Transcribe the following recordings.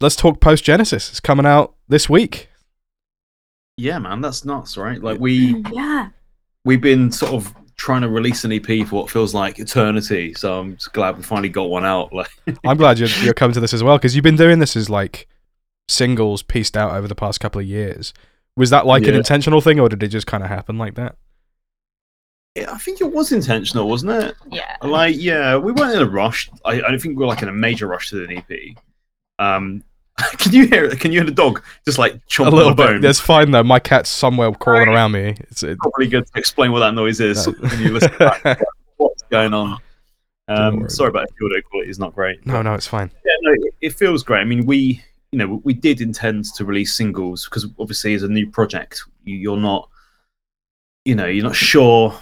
let's talk post Genesis. It's coming out this week. Yeah, man, that's nuts, right? Like we Yeah. we've been sort of trying to release an EP for what feels like eternity. So I'm just glad we finally got one out. Like, I'm glad you're, you're coming to this as well because you've been doing this as like singles pieced out over the past couple of years. Was that like an intentional thing, or did it just kind of happen like that? yeah, I think it was intentional, wasn't it? Yeah. Like, yeah, we weren't in a rush. I, I don't think we were like in a major rush to the EP. Um, can you hear it? Can you hear the dog just like chomping a little bit. bone? That's fine though. My cat's somewhere crawling around me. It's it, probably good to explain what that noise is No. when you listen back. What's going on? Um, sorry about the audio quality is not great. no, no, it's fine. Yeah, no, it, it feels great. I mean, we, you know, we did intend to release singles because obviously, as a new project, you, you're not, you know, you're not sure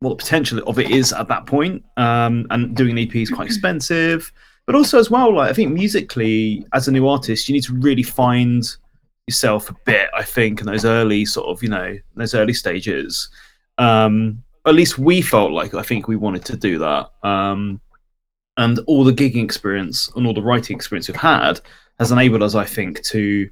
what the potential of it is at that point. Um, and doing an EP is quite expensive, but also as well, like I think musically, as a new artist, you need to really find yourself a bit. I think in those early sort of, you know, those early stages. Um, at least we felt like I think we wanted to do that. Um, and all the gigging experience and all the writing experience we've had has enabled us, I think, to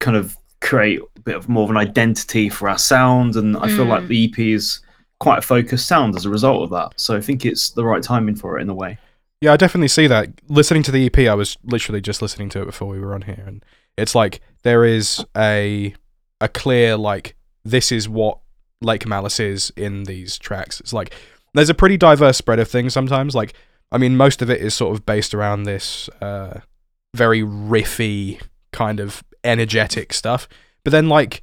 kind of create a bit of more of an identity for our sound. And I feel like Mm. the EP is quite a focused sound as a result of that. So I think it's the right timing for it in a way. Yeah, I definitely see that. Listening to the EP, I was literally just listening to it before we were on here, and it's like there is a a clear like this is what Lake Malice is in these tracks. It's like there's a pretty diverse spread of things sometimes. Like I mean, most of it is sort of based around this uh, very riffy kind of energetic stuff, but then like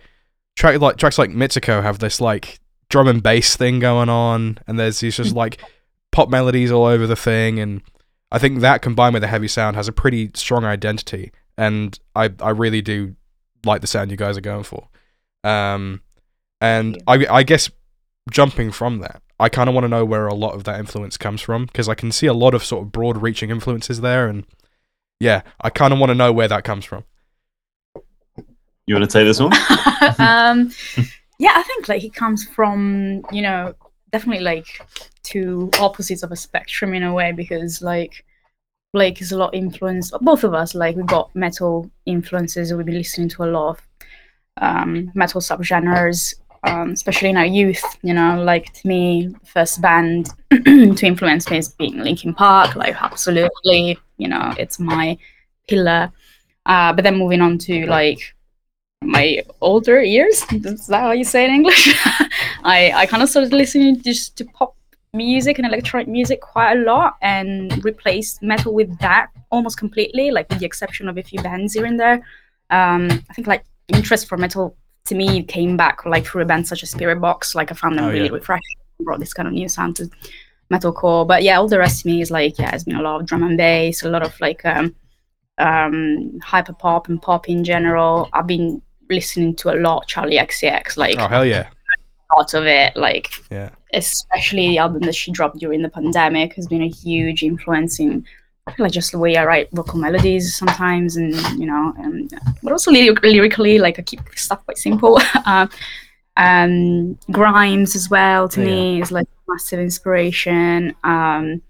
track like tracks like Mitsuko have this like drum and bass thing going on, and there's these just like pop melodies all over the thing, and I think that combined with the heavy sound has a pretty strong identity, and I I really do like the sound you guys are going for. Um, and I I guess jumping from that, I kind of want to know where a lot of that influence comes from because I can see a lot of sort of broad-reaching influences there, and yeah, I kind of want to know where that comes from. You want to take this one? um, yeah, I think like it comes from you know definitely like two opposites of a spectrum in a way because like Blake is a lot influenced. Both of us like we've got metal influences. We've been listening to a lot of um, metal subgenres, um, especially in our youth. You know, like to me, the first band to influence me is being Linkin Park. Like absolutely, you know, it's my pillar. Uh, but then moving on to like my older years. Is that how you say it in English? I, I kind of started listening just to pop music and electronic music quite a lot and replaced metal with that almost completely, like with the exception of a few bands here and there. Um, I think like interest for metal to me came back like through a band such as Spiritbox. Like I found them Oh, really yeah. refreshing, brought this kind of new sound to metalcore. But yeah, all the rest of me is like yeah, it's been a lot of drum and bass, a lot of like um, um, hyper pop and pop in general. I've been listening to a lot Charli XCX, like Oh hell yeah, lot of it, like yeah. especially the album that she dropped during the pandemic has been a huge influence in like just the way I write vocal melodies sometimes, and you know, and but also lyric- lyrically, like I keep stuff quite simple. um, um, Grimes as well to Yeah. me is like massive inspiration. Um,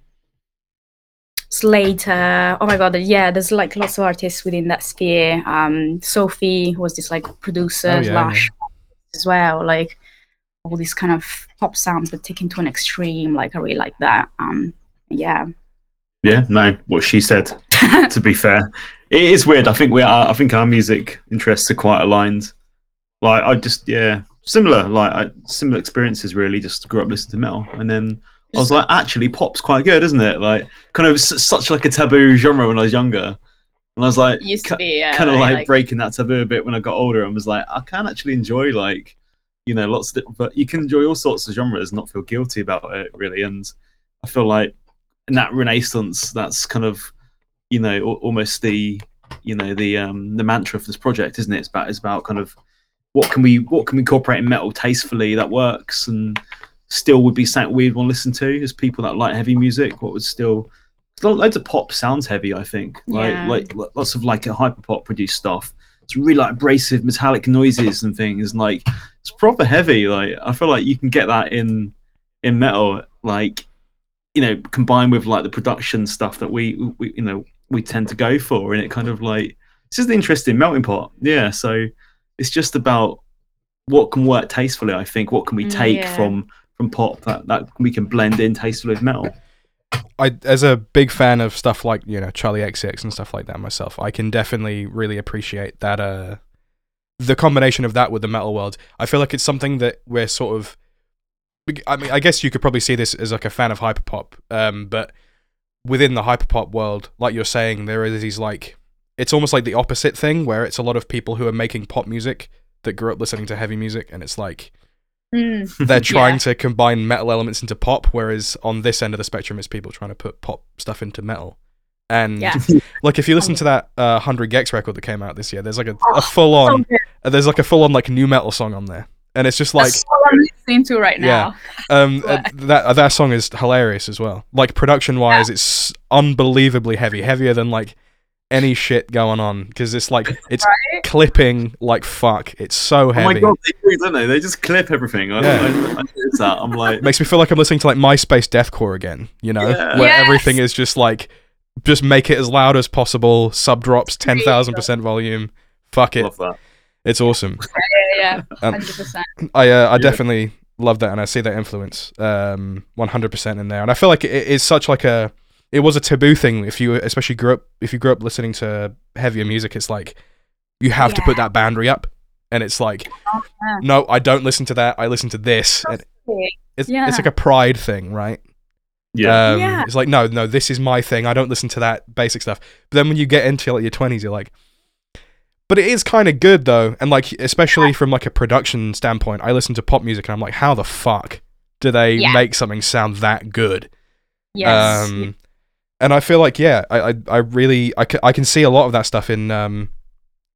Slayyyter, oh my god, yeah, there's like lots of artists within that sphere. Um, Sophie who was this like producer Oh, yeah, slash as well, like all these kind of pop sounds but taken to an extreme. Like I really like that. Um, yeah. Yeah, no, what she said. to be fair, it is weird. I think we are. I think our music interests are quite aligned. Like I just yeah, similar like I, similar experiences really. Just grew up listening to metal, and then I was like, actually, pop's quite good, isn't it? Like kind of s- such like a taboo genre when I was younger, and I was like, be yeah, kind of very, like, breaking that taboo a bit when I got older, and was like, I can actually enjoy like you know lots of, but you can enjoy all sorts of genres, and not feel guilty about it really, and I feel like in that renaissance, that's kind of you know almost the you know the um the mantra for this project isn't it? It's about it's about kind of what can we what can we incorporate in metal tastefully that works and still would be something we'd want to listen to as people that like heavy music what would still lo- loads of pop sounds heavy i think. Like Yeah. like lots of like hyper pop produced stuff it's really like abrasive metallic noises and things and like it's proper heavy like i feel like you can get that in in metal like you know combined with like the production stuff that we, we you know we tend to go for and it kind of like this is the interesting melting pot. Yeah, so it's just about what can work tastefully. I think what can we take yeah. from from pop that that we can blend in tastefully with metal. I as a big fan of stuff like you know Charli XCX and stuff like that myself, I can definitely really appreciate that. Uh, the combination of that with the metal world, I feel like it's something that we're sort of. I mean, I guess you could probably see this as like a fan of hyperpop, um, but within the hyperpop world, like you're saying, there is these like it's almost like the opposite thing where it's a lot of people who are making pop music that grew up listening to heavy music, and it's like Mm, they're trying Yeah. to combine metal elements into pop, whereas on this end of the spectrum, it's people trying to put pop stuff into metal. And Yeah. like if you listen to that uh, hundred gecs record that came out this year, there's like a, Oh, a full on, good. there's like a full on like nu metal song on there, and it's just like That's what I'm listening to right Yeah. now. um uh, that that song is hilarious as well. Like production wise, it's unbelievably heavy, heavier than like any shit going on because it's like it's Right? clipping like fuck. It's so heavy. Oh my heavy. god, they do, don't they? They just clip everything. I, Yeah. I, I noticed that. I'm like, makes me feel like I'm listening to like MySpace deathcore again, you know, Yeah. where Yes. everything is just like, just make it as loud as possible, sub drops, ten thousand percent volume, fuck it, love that. it's awesome. Yeah, yeah, Um, hundred percent. I uh, I Yeah. definitely love that, and I see that influence, um, one hundred percent in there, and I feel like it is such like a, it was a taboo thing if you especially grew up if you grew up listening to heavier music, it's like you have to put that boundary up, and it's like, yeah. no, I don't listen to that, I listen to this, and it's Yeah. it's like a pride thing, right? Yeah. Um, Yeah. It's like, no, no, this is my thing. I don't listen to that basic stuff. But then when you get into like your twenties, you're like, but it is kind of good though, and like especially from like a production standpoint, I listen to pop music and I'm like, how the fuck do they Yeah. make something sound that good? Yes. Um, and I feel like yeah, I I, I really I can, I can see a lot of that stuff in um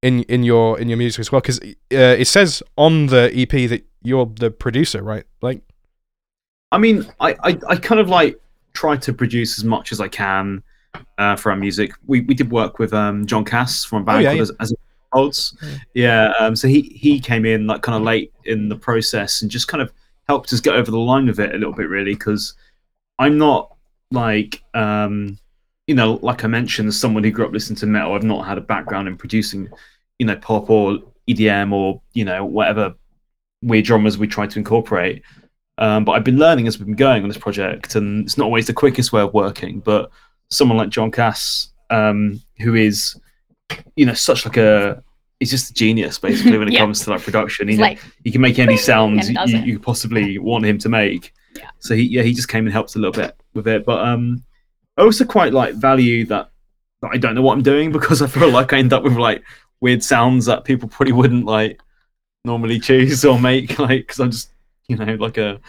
in in your in your music as well because uh, it says on the EP that you're the producer, right? Like I mean, I, I, I kind of like try to produce as much as I can uh, for our music. We, we did work with um, John Cass from band Oh, yeah, yeah. As, as Holds. Yeah. Um, so he, he came in like kind of late in the process and just kind of helped us get over the line of it a little bit, really, because I'm not like, um, you know, like I mentioned, as someone who grew up listening to metal, I've not had a background in producing, you know, pop or EDM or, you know, whatever weird genres we try to incorporate. Um, but I've been learning as we've been going on this project, and it's not always the quickest way of working. But someone like John Cass, um, who is, you know, such like a, he's just a genius basically when it Yeah. comes to like production. He, like he can make any sounds you, you possibly want him to make. Yeah. So he, yeah, he just came and helped a little bit with it. But um, I also quite like value that, that I don't know what I'm doing because I feel like I end up with like weird sounds that people probably wouldn't like normally choose or make like because I'm just you know like a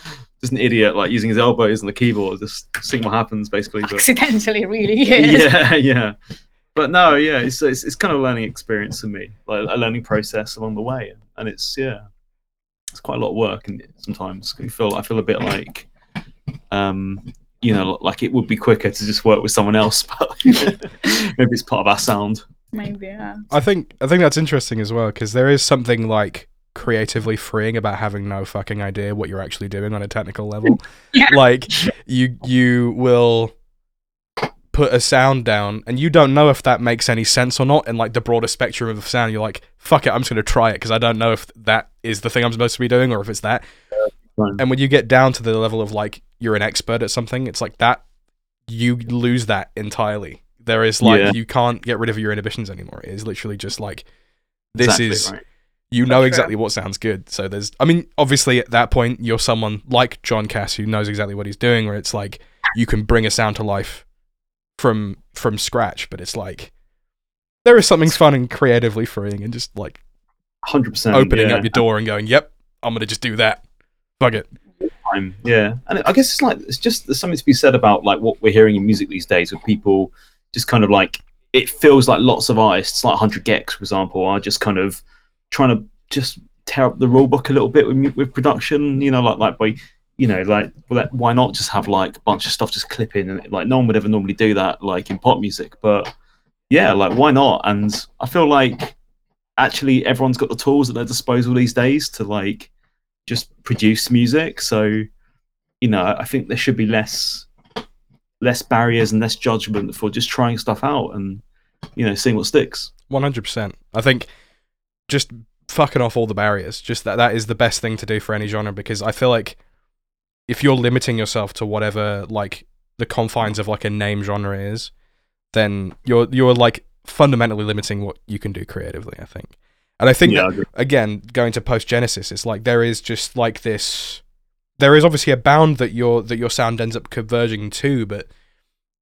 just an idiot like using his elbows on the keyboard just seeing what happens basically. But accidentally, really is. yeah, yeah. But no, yeah, it's, it's it's kind of a learning experience for me, like a learning process along the way, and it's yeah, it's quite a lot of work, and sometimes you feel I feel a bit like, um, you know, like it would be quicker to just work with someone else, but maybe it's part of our sound. Maybe. Yeah. I think I think that's interesting as well because there is something like creatively freeing about having no fucking idea what you're actually doing on a technical level. Yeah. Like you you will put a sound down and you don't know if that makes any sense or not in like the broader spectrum of sound you're like fuck it I'm just going to try it because I don't know if that is the thing I'm supposed to be doing or if it's that and when you get down to the level of like you're an expert at something it's like that you lose that entirely there is like Yeah. you can't get rid of your inhibitions anymore it is literally just like this Exactly is right. you know true. exactly what sounds good so there's i mean obviously at that point you're someone like john cass who knows exactly what he's doing where it's like you can bring a sound to life from from scratch but it's like there is something fun and creatively freeing and just like hundred percent opening yeah. up your door and going yep i'm gonna just do that fuck it. Yeah, and I guess it's like it's just there's something to be said about like what we're hearing in music these days, with people just kind of like it feels like lots of artists, like Hundred gecs, for example, are just kind of trying to just tear up the rule book a little bit with with production. You know, like like by you know like why not just have like a bunch of stuff just clip in and like no one would ever normally do that like in pop music, but yeah, like why not? And I feel like actually everyone's got the tools at their disposal these days to like just produce music. So, you know, I think there should be less less barriers and less judgment for just trying stuff out. And you know, seeing what sticks. One hundred percent. I think just fucking off all the barriers. Just that that is the best thing to do for any genre because I feel like if you're limiting yourself to whatever like the confines of like a name genre is, then you're you're like fundamentally limiting what you can do creatively. I think, and I think yeah, that I again going to post genesis it's like there is just like this there is obviously a bound that your that your sound ends up converging to but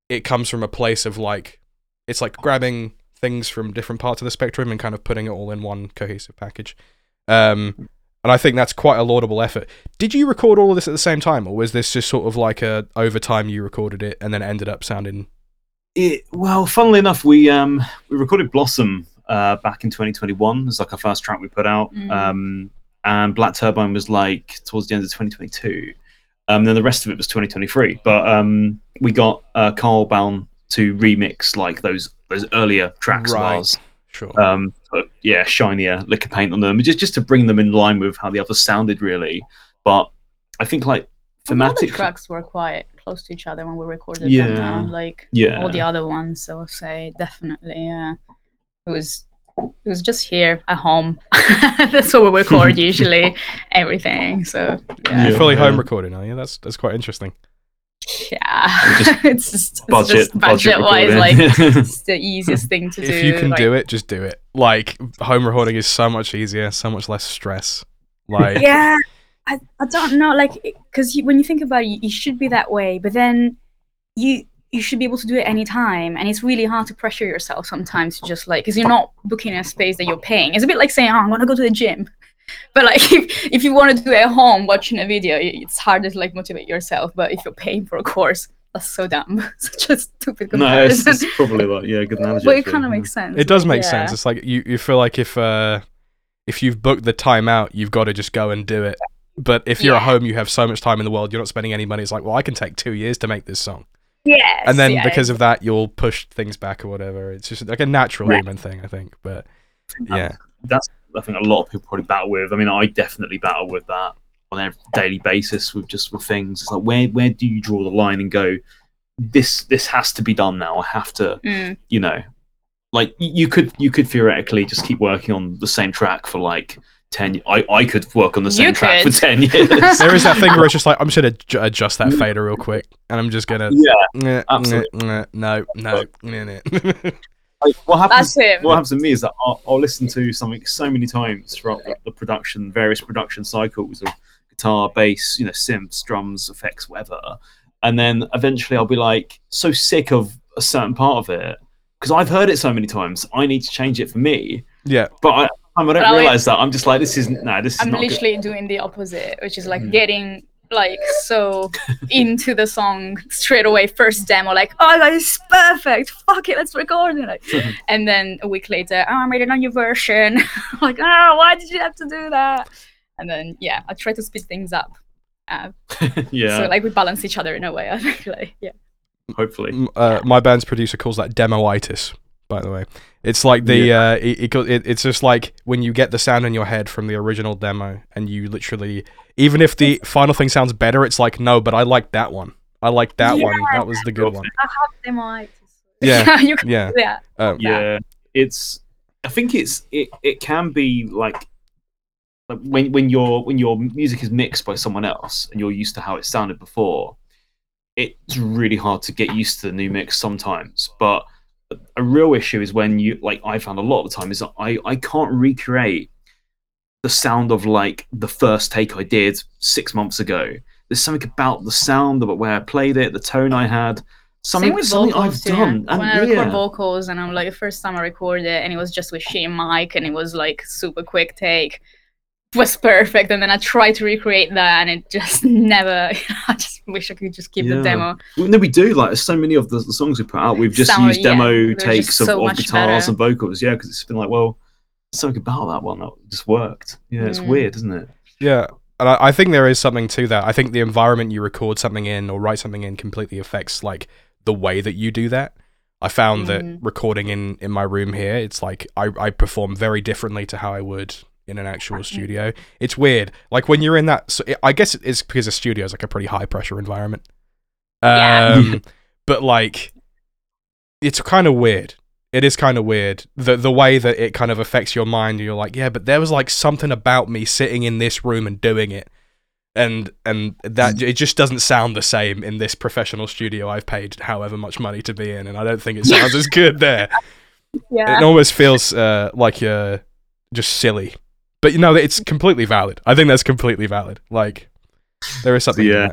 it comes from a place of like it's like grabbing things from different parts of the spectrum and kind of putting it all in one cohesive package um and i think that's quite a laudable effort did you record all of this at the same time or was this just sort of like a over time you recorded it and then it ended up sounding It, well, funnily enough, we um we recorded Blossom uh, back in 2021. It's like our first track we put out. Mhm. Um, and Black Turbine was like towards the end of 2022. Um, then the rest of it was 2023. But um, we got uh, Carl Bown to remix like those those earlier tracks Right. of ours. Sure Um, but yeah, shinier liquor paint on them, just just to bring them in line with how the others sounded, really. But I think like All the thematic, tracks were quite close to each other when we recorded Yeah. them. Now. Like yeah, all the other ones, so I would say definitely. Yeah, it was. It was just here at home. That's what we record usually. Everything. So yeah, you're fully home recording are you that's that's quite interesting yeah. Just it's just it's budget, just budget wise, recording. like it's the easiest thing to do. if you can like, do it, just do it. Like home recording is so much easier, so much less stress. Like yeah I, I don't know like because when you think about it you, you should be that way but then you you should be able to do it anytime and it's really hard to pressure yourself sometimes to just like because you're not booking a space that you're paying it's a bit like saying oh i'm gonna go to the gym but like if, if you want to do it at home watching a video it's harder to like motivate yourself but if you're paying for a course that's so dumb such a stupid no, it's, it's probably like yeah, good analogy. but it kind of makes sense it does make yeah. sense. It's like you, you feel like if uh if you've booked the time out, you've got to just go and do it. But if you're at home, you have so much time in the world, you're not spending any money. It's like, well, I can take two years to make this song, yes, and then yeah, because of that, you'll push things back or whatever. It's just like a natural Right. human thing, I think. But yeah, that's I think a lot of people probably battle with. I mean, I definitely battle with that on a daily basis with just with things. It's like where where do you draw the line and go, this this has to be done now. I have to, Mm. you know, like you could you could theoretically just keep working on the same track for like ten. I I could work on the same You track could. for ten years. there is that thing where it's just like I'm just gonna adj- adjust that fader real quick, and I'm just gonna yeah, absolutely. nyeh, nyeh, no no nyeh, nyeh." Like, what happens? that's him what happens to me is that I'll, I'll listen to something so many times throughout the, the production, various production cycles of guitar, bass, you know, synths, drums, effects, whatever, and then eventually I'll be like so sick of a certain part of it because I've heard it so many times. I need to change it for me, yeah but I, I don't But I- realize that. I'm just like, this isn't. No, this is I'm not. good. literally doing the opposite, which is like Mm. getting like so into the song straight away. First demo, like, oh, that is perfect. Fuck it, let's record it. Like, and then a week later, oh, I made a new version. like, oh, why did you have to do that? And then yeah, I try to speed things up. Uh, yeah, So like we balance each other in a way. I think like yeah. hopefully. M- uh, my band's producer calls that demoitis. By the way, it's like the uh, it, it, it it's just like when you get the sound in your head from the original demo, and you literally, even if the final thing sounds better, it's like no, but I like that one. I like that one. That was the good one. I have demoitis. Yeah, you can, Yeah. yeah. Um, yeah it's i think it's it, it can be like like when when your when your music is mixed by someone else and you're used to how it sounded before it's really hard to get used to the new mix sometimes but a real issue is when you like i found a lot of the time is that i i can't recreate the sound of like the first take i did six months ago there's something about the sound about where i played it the tone i had something, Same with something vocals i've too. done When and I record yeah. vocals and I'm like, the first time I recorded it and it was just with Shane mic and it was like super quick take. It was perfect. And then I tried to recreate that and it just never I just wish I could just keep Yeah. the demo. Well, no, we do. Like so many of the, the songs we put out, we've just Sound- used demo takes of, of guitars better. and vocals. Yeah, because it's been like, well, something about that one that just worked. Yeah, it's Mm. weird, isn't it? Yeah, and I, I think there is something to that. I think the environment you record something in or write something in completely affects like the way that you do that. I found Mhm. that recording in in my room here, it's like I I perform very differently to how I would in an actual studio. It's weird. Like when you're in that, so I guess it's because a studio is like a pretty high pressure environment. Yeah. Um, but like, it's kind of weird it is kind of weird the the way that it kind of affects your mind. You're like, yeah, but there was like something about me sitting in this room and doing it, and and that it just doesn't sound the same in this professional studio I've paid however much money to be in, and I don't think it sounds as good there. Yeah. It almost feels uh, like you're just silly, but you know it's completely valid. I think that's completely valid. Like there is something. in Yeah.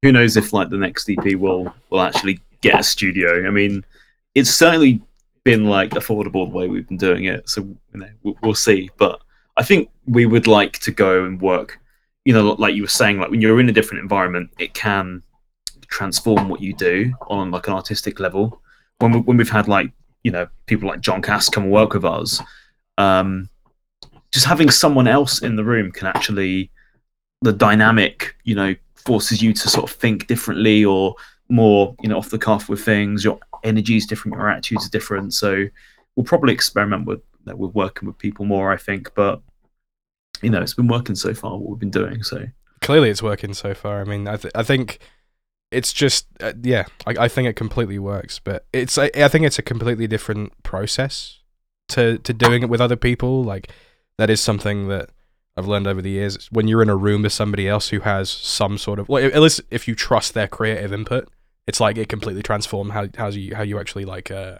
who knows if like the next EP will will actually get a studio. I mean, it's certainly been like affordable the way we've been doing it, so you know we'll, we'll see. But I think we would like to go and work. You know, like you were saying, like when you're in a different environment, it can transform what you do on like an artistic level. When we, when we've had like you know people like John Cass come work with us, um, just having someone else in the room can actually the dynamic you know forces you to sort of think differently or more you know off the cuff with things your energy is different your attitudes are different so we'll probably experiment with that with working with people more i think but you know it's been working so far what we've been doing so clearly it's working so far. I mean, I, th- I think it's just uh, yeah, I, I think it completely works, but it's I, I think it's a completely different process to to doing it with other people. Like that is something that I've learned over the years. When you're in a room with somebody else who has some sort of, well, at least if you trust their creative input, it's like it completely transforms how how you how you actually like uh,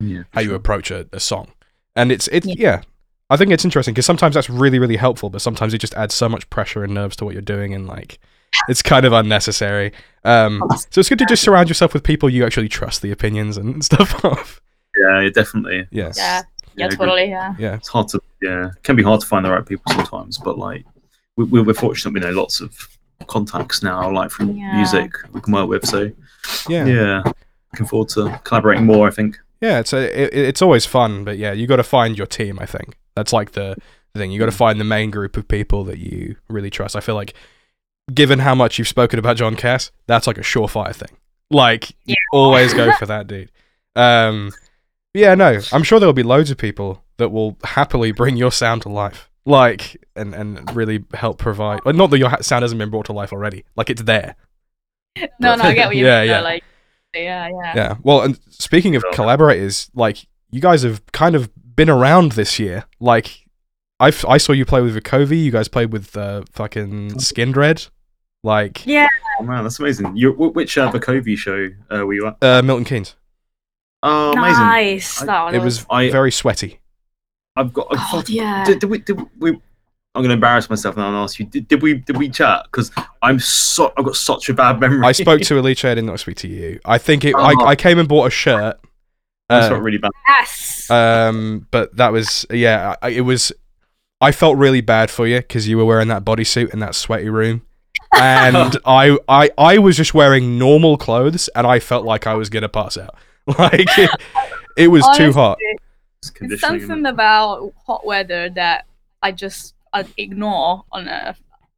yeah how you approach a, a song. And it's it's Yeah. yeah. I think it's interesting because sometimes that's really really helpful, but sometimes it just adds so much pressure and nerves to what you're doing, and like it's kind of unnecessary. Um, so it's good to just surround yourself with people you actually trust the opinions and stuff of. yeah definitely Yes. Yeah. Yeah, agree. totally. Yeah. Yeah. it's hard to yeah it can be hard to find the right people sometimes but like we, we- we're fortunate we know lots of contacts now like from Yeah. music we can work with so Yeah. yeah looking forward to collaborating more i think Yeah, it's a, it, it's always fun, but yeah, you got to find your team. I think that's like the, the thing. You got to find the main group of people that you really trust. I feel like, given how much you've spoken about John Cass, that's like a surefire thing. Like, you always go for that dude. Um, yeah, no, I'm sure there'll be loads of people that will happily bring your sound to life, like, and and really help provide. Well, not that your sound hasn't been brought to life already. Like, it's there. No, no, I get what you Yeah, mean. yeah. though, Like, yeah, yeah. Yeah. Well, and speaking of collaborators, like you guys have kind of been around this year. Like, I I saw you play with Vukovi. You guys played with uh, fucking Skindred. Like Yeah. oh man that's amazing you wh- which uh, Vukovi show uh, were you at uh, Milton Keynes. oh amazing Nice. I- That It was I- very sweaty. I've got I've God, got- yeah. did, did we did we i'm going to embarrass myself now and ask you did, did we did we chat because i'm so i've got such a bad memory I spoke to Alicia. I did not speak to you. I think it. Oh. I, I came and bought a shirt. that's Uh, not really bad Yes. Um, but that was yeah. I, it was. I felt really bad for you because you were wearing that bodysuit in that sweaty room, and I, I, I was just wearing normal clothes, and I felt like I was gonna pass out. Like it, it was too hot. It's It's something about hot weather that I just I ignore on a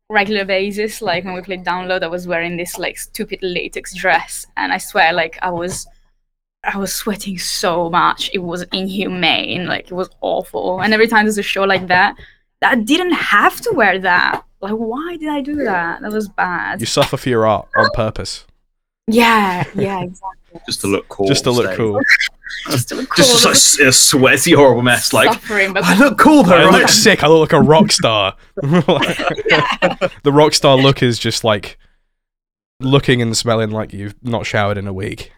regular basis. Like when we played Download, I was wearing this like stupid latex dress, and I swear, like I was, I was sweating so much. It was inhumane. Like it was awful. And every time there's a show like that, that I didn't have to wear that. Like why did I do that? That was bad. You suffer for your art on purpose, Yeah, yeah, exactly. just to look cool just to look stay. cool. Just to look just cool, such a sweaty horrible mess like suffering, i look cool though I right look sick. I look like a rock star. the rock star look is just like looking and smelling like you've not showered in a week.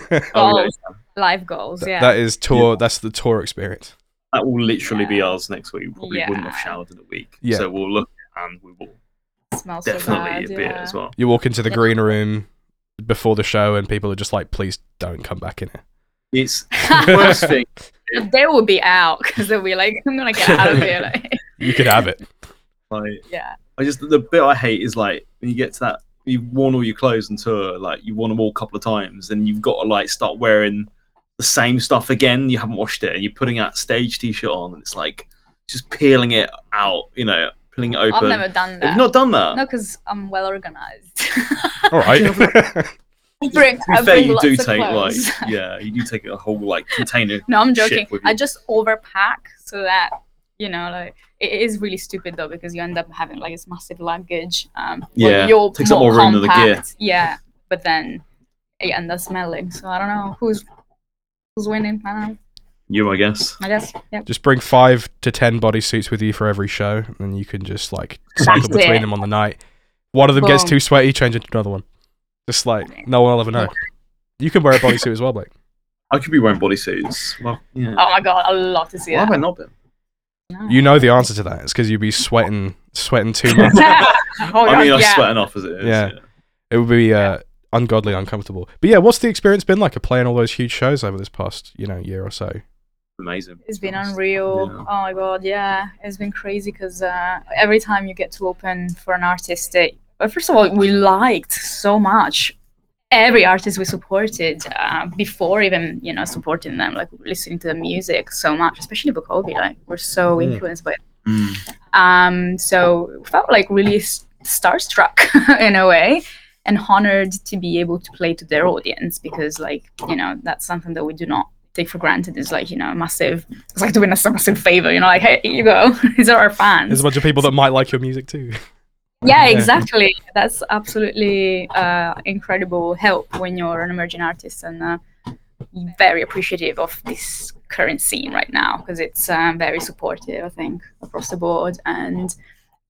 Oh, yeah. goals, life goals. Th- Yeah. That is tour. That's the tour experience. that will literally be ours next week we probably wouldn't have showered in a week Yeah. so we'll look and we will smells so definitely bad, a bit as well You walk into the Yeah. green room before the show, and people are just like, "Please don't come back in here." it's the worst thing They will be out because they'll be like, "I'm gonna get out of here." Like, You could have it. like yeah, I just the bit I hate is like when you get to that you've worn all your clothes on tour, like you've worn them all a couple of times, and you've got to like start wearing the same stuff again. You haven't washed it, and you're putting that stage t-shirt on, and it's like just peeling it out, you know, peeling it I've never done Have that. you not done that? No, because I'm well organized. All right. I bring, to be I fair, bring you do of take like yeah, you do take a whole like container. no, I'm joking. I just overpack so that you know, like it is really stupid though because you end up having like this massive luggage. Um, Yeah, you're takes up more room than the gear. Yeah, but then it ends up smelling. So I don't know who's Who's winning? I don't know. You, I guess. I guess. Yeah. Just bring five to ten bodysuits with you for every show, and you can just like cycle That's between it. them on the night. One of them gets too sweaty, change into another one. Just like no one will ever know. You can wear a bodysuit as well, Blake. I could be wearing bodysuits. Well, yeah. Oh my god, I'd love to see Why have I not been? You know the answer to that. It's because you'd be sweating, sweating too much. oh, I mean, I'm yeah. sweating off as it is. Yeah. it would be uh, ungodly uncomfortable. But yeah, what's the experience been like of playing all those huge shows over this past you know year or so? Amazing. It's been unreal. Yeah. Oh my god, yeah, it's been crazy because uh, every time you get to open for an artist, that but first of all, we liked so much every artist we supported uh, before even you know supporting them, like listening to the music so much, especially Vukovi. Like we're so Mm. influenced by. It. Mm. Um, so felt like really starstruck in a way. And honored to be able to play to their audience because, like, you know, that's something that we do not take for granted is like you know massive it's like doing us a massive favor you know like hey here you go these are our fans. There's a bunch of people that might like your music too. yeah exactly. That's absolutely uh, incredible help when you're an emerging artist and uh, very appreciative of this current scene right now because it's uh, very supportive i think across the board. And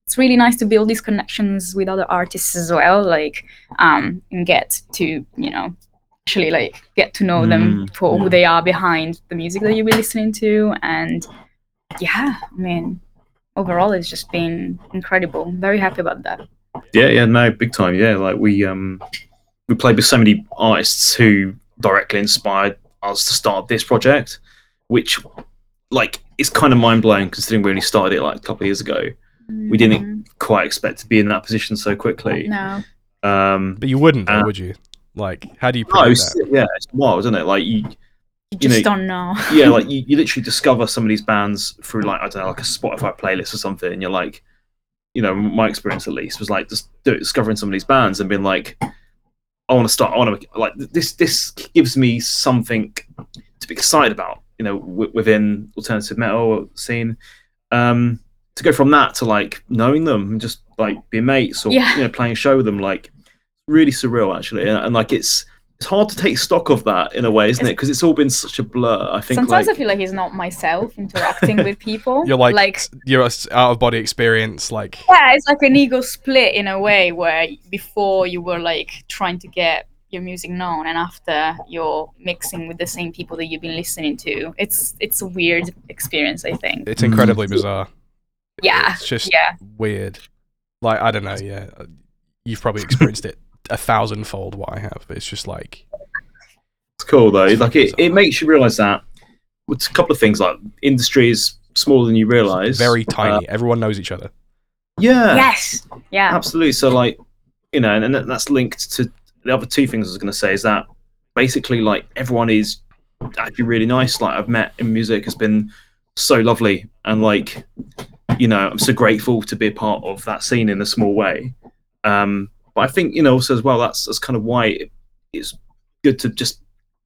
it's really nice to build these connections with other artists as well like um and get to you know actually like get to know them Mm, for yeah. who they are behind the music that you'll be listening to and yeah i mean overall it's just been incredible very happy about that Yeah, yeah, no, big time. Yeah, like we um we played with so many artists who directly inspired us to start this project, which like it's kind of mind blowing considering we only started it like a couple of years ago. We didn't Mhm. Quite expect to be in that position so quickly. no Um, But you wouldn't, though, Uh, would you? Like, how do you no, it's, that? yeah, it's wild, isn't it? Like you, you you just know- don't know yeah, like you, you literally discover some of these bands through like I don't know, like a Spotify playlist or something, and you're like, you know, my experience at least was like just do- discovering some of these bands and being like, I want to start. I want to like this. This gives me something to be excited about, you know, w- within alternative metal scene. Um, to go from that to like knowing them and just like being mates or Yeah. you know playing a show with them, like really surreal actually, and, and like it's it's hard to take stock of that in a way, isn't it? Because it's all been such a blur. I think sometimes like i feel like it's not myself interacting with people You're like, like your out of body experience, like yeah it's like an ego split in a way where before you were like trying to get your music known and after you're mixing with the same people that you've been listening to it's it's a weird experience i think it's Mm. incredibly bizarre. yeah It's just yeah weird. Like, I don't know. Yeah, you've probably experienced it a thousandfold what I have. But it's just like, it's cool though. Like it, it makes you realize that. it's a couple of things like industry is smaller than you realize. very Uh, tiny. Everyone knows each other. yeah, yes yeah absolutely. So like, you know, and, and that's linked to the other two things I was going to say is that basically like everyone is actually really nice. Like I've met in music has been so lovely and like, you know, I'm so grateful to be a part of that scene in a small way. Um, but I think you know also as well that's that's kind of why it's good to just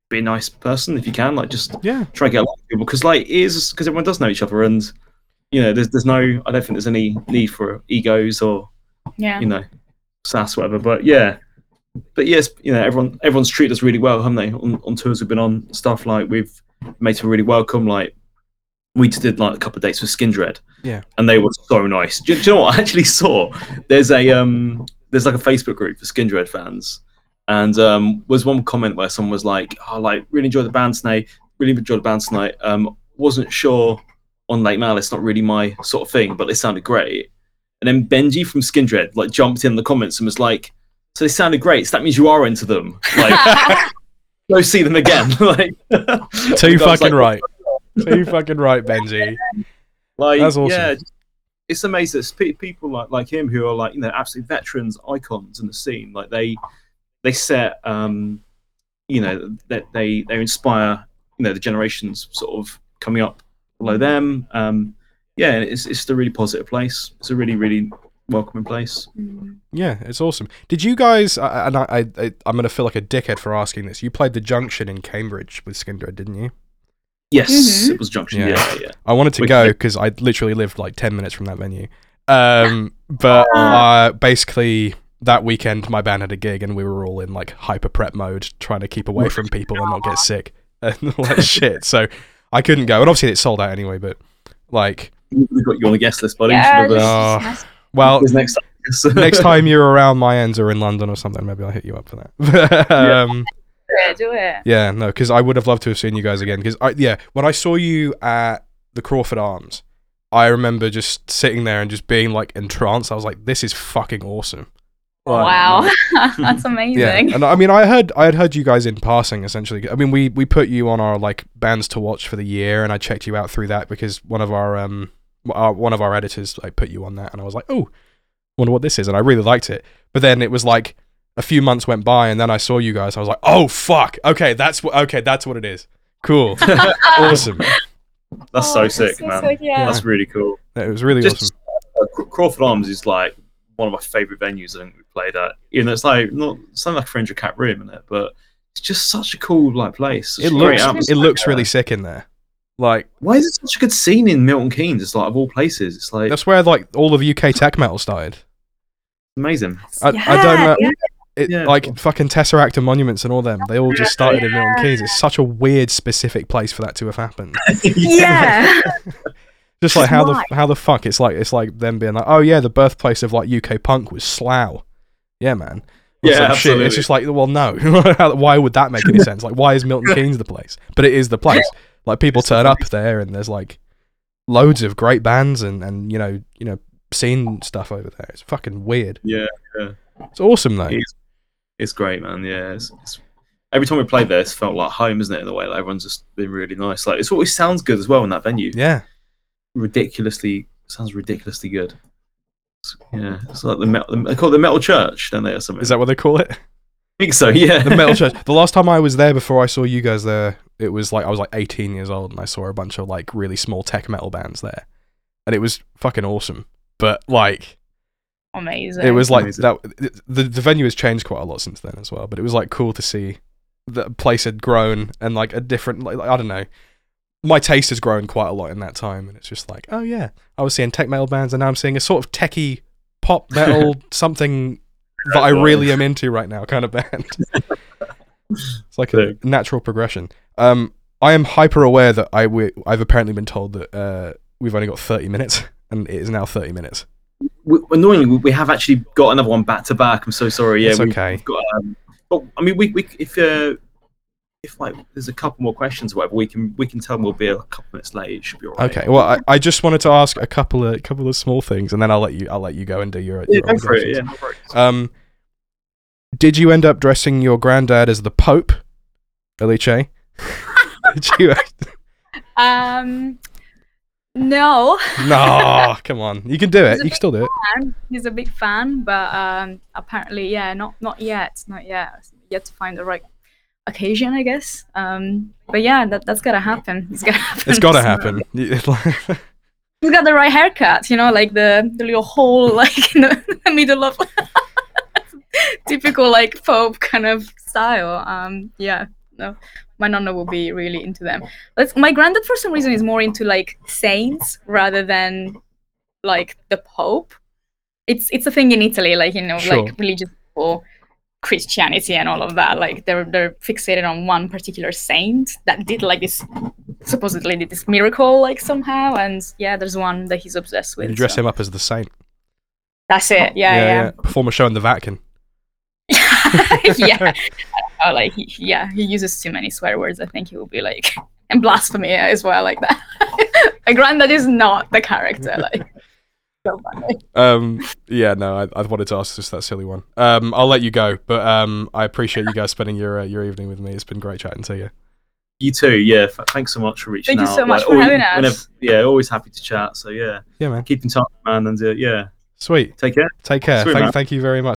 be a nice person if you can. Like just Yeah, try and get along with people because like it is because everyone does know each other and you know there's there's no I don't think there's any need for egos or yeah you know sass whatever. But yeah, but yes, you know everyone everyone's treated us really well, haven't they? On, on tours we've been on stuff like we've made them really welcome. Like we just did like a couple of dates with Skindred. Yeah. and they were so nice. Do, do you know what I actually saw? There's a um there's like a Facebook group for Skindred fans. And um, was one comment where someone was like, "Oh, like really enjoyed the band tonight. Really enjoyed the band tonight. Um, wasn't sure on Lake Malice, not really my sort of thing, but they sounded great." And then Benji from Skindred like jumped in the comments and was like, "So they sounded great. So that means you are into them. Like, go see them again." like, too fucking like, right. Too fucking right, Benji. Like, That's awesome. yeah, just- it's amazing. It's pe- people like like him who are like you know absolute veterans, icons in the scene. Like they they set um you know that they they inspire you know the generations sort of coming up below them. Um, yeah, it's it's a really positive place. It's a really really welcoming place. Mm. Yeah, it's awesome. Did you guys? And I, I, I I'm gonna feel like a dickhead for asking this. You played the Junction in Cambridge with Skindred, didn't you? Yes, Mhm. it was Junction. Yeah. Yeah, yeah. I wanted to Which- go because I literally lived like ten minutes from that venue. Um, but uh, basically that weekend my band had a gig and we were all in like hyper prep mode, trying to keep away from people and not get sick. and all that shit. So I couldn't go, and obviously it sold out anyway. But like, We've got you on the guest list, buddy. Yeah, uh, Oh. well, next time. next time you're around my ends or in London or something, maybe I'll hit you up for that. um, do it, do it. Yeah, no, because I would have loved to have seen you guys again. Because I, yeah, when I saw you at the Craufurd Arms, I remember just sitting there and just being like entranced. I was like, "This is fucking awesome." Like, Wow, that's amazing. Yeah, and I mean, I heard I had heard you guys in passing. Essentially, I mean, we we put you on our like bands to watch for the year, and I checked you out through that because one of our um our, one of our editors like put you on that, and I was like, "Oh, wonder what this is," and I really liked it. But then it was like a few months went by, and then I saw you guys. I was like, "Oh fuck, okay, that's what okay, that's what it is." Cool, awesome. That's Oh, so that's sick, so man. sick, yeah. That's really cool. It was really Just- awesome. Uh, Craufurd Arms is like one of my favorite venues I think we played at. You know, it's like not something like a Fringe Cat Room in it, but it's just such a cool like place. Such It a great looks it looks really sick in there. Like Why is it such a good scene in Milton Keynes? It's like of all places. It's like that's where like all of UK tech metal started. amazing. I, I don't know. Yeah, It, Yeah. Like fucking Tesseract and Monuments and all them. They all just started in Milton Keynes. It's such a weird, specific place for that to have happened. yeah. Just like how Why? the how the fuck it's like it's like them being like, oh yeah, the birthplace of like UK punk was Slough. Yeah, man. Or Yeah, some shit. absolutely. It's just like, well, no. why would that make any sense? Like, why is Milton Keynes the place? But it is the place. Like people turn up there, and there's like loads of great bands and and you know you know scene stuff over there. It's fucking weird. Yeah, It's awesome though. It's, it's great, man. Yeah, it's, it's, every time we played there, it's felt like home, isn't it? In the way, like everyone's just been really nice. Like it's always sounds good as well in that venue. Yeah. Ridiculously sounds ridiculously good. It's- yeah, it's like the metal. They call it the metal church, don't they, or something? Is that what they call it? I think so. Yeah, the metal church. The last time I was there before I saw you guys there, it was like I was like 18 years old and I saw a bunch of like really small tech metal bands there, and it was fucking awesome. But like Amazing. it was like Amazing. that. The the venue has changed quite a lot since then as well. But it was like cool to see the place had grown and like a different. Like, I don't know. My taste has grown quite a lot in that time, and it's just like, oh yeah, I was seeing tech metal bands, and now I'm seeing a sort of techie pop metal something that I really am into right now kind of band. it's like a Sick. natural progression. Um, I am hyper aware that I we, I've apparently been told that uh, we've only got 30 minutes, and it is now 30 minutes. We, annoyingly, we- we have actually got another one back to back. I'm so sorry. Yeah, It's okay. We've got, um, but I mean, we, we if uh, if like there's a couple more questions, or whatever, we can we can tell them we'll be a couple minutes late. It should be alright. Okay. Well, I, I just wanted to ask a couple of couple of small things, and then I'll let you I'll let you go and do your. Yeah, your go for it. Yeah, no. Um, did you end up dressing your granddad as the Pope, Alice? did you? Um, no, no, come on. You can do it. You can still do it. fan. he's a big fan, but um, apparently, yeah, not not yet, not yet. Yet to find the right occasion, I guess. Um, but yeah, that that's gotta happen. It's gotta happen. It's got to happen. He's got the right haircut, you know, like the the little hole, like in the, the middle of typical like Pope kind of style. Um, yeah, no, my nonna will be really into them. Let's, my granddad, for some reason, is more into like saints rather than like the Pope. It's it's a thing in Italy, like you know, Sure. like religious people, Christianity, and all of that. Like they're they're fixated on one particular saint that did like this supposedly did this miracle like somehow, and yeah, there's one that he's obsessed with. you dress so- him up as the saint. That's it. Yeah, yeah, Perform a show in the Vatican. yeah. yeah. Oh, like he, yeah, he uses too many swear words. I think he will be like and blasphemy as well, like that. My granddad is not the character. Like so funny. Um, yeah, no, I, I wanted to ask just that silly one. Um, I'll let you go, but um, I appreciate you guys spending your uh, your evening with me. It's been great chatting to you. You too. Yeah. F- thanks so much for reaching Thank you so much Like, for always- having us. whenever- yeah, always happy to chat. So yeah, Yeah, man. keep in touch, man, and uh, yeah, Sweet. take care. Take care. Sweet, thank, man. thank you very much.